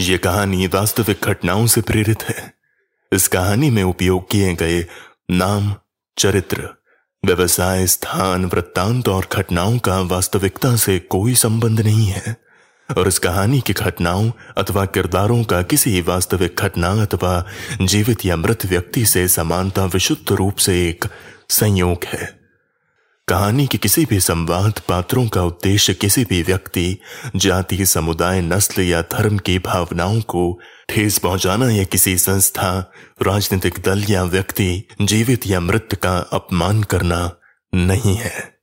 ये कहानी वास्तविक घटनाओं से प्रेरित है। इस कहानी में उपयोग किए गए नाम, चरित्र, व्यवसाय, स्थान, वृत्तांत और घटनाओं का वास्तविकता से कोई संबंध नहीं है। और इस कहानी की घटनाओं अथवा किरदारों का किसी वास्तविक घटना अथवा जीवित या मृत व्यक्ति से समानता विशुद्ध रूप से एक संयोग है। कहानी के किसी भी संवाद पात्रों का उद्देश्य किसी भी व्यक्ति, जाति, समुदाय, नस्ल या धर्म की भावनाओं को ठेस पहुंचाना या किसी संस्था, राजनीतिक दल या व्यक्ति जीवित या मृत का अपमान करना नहीं है।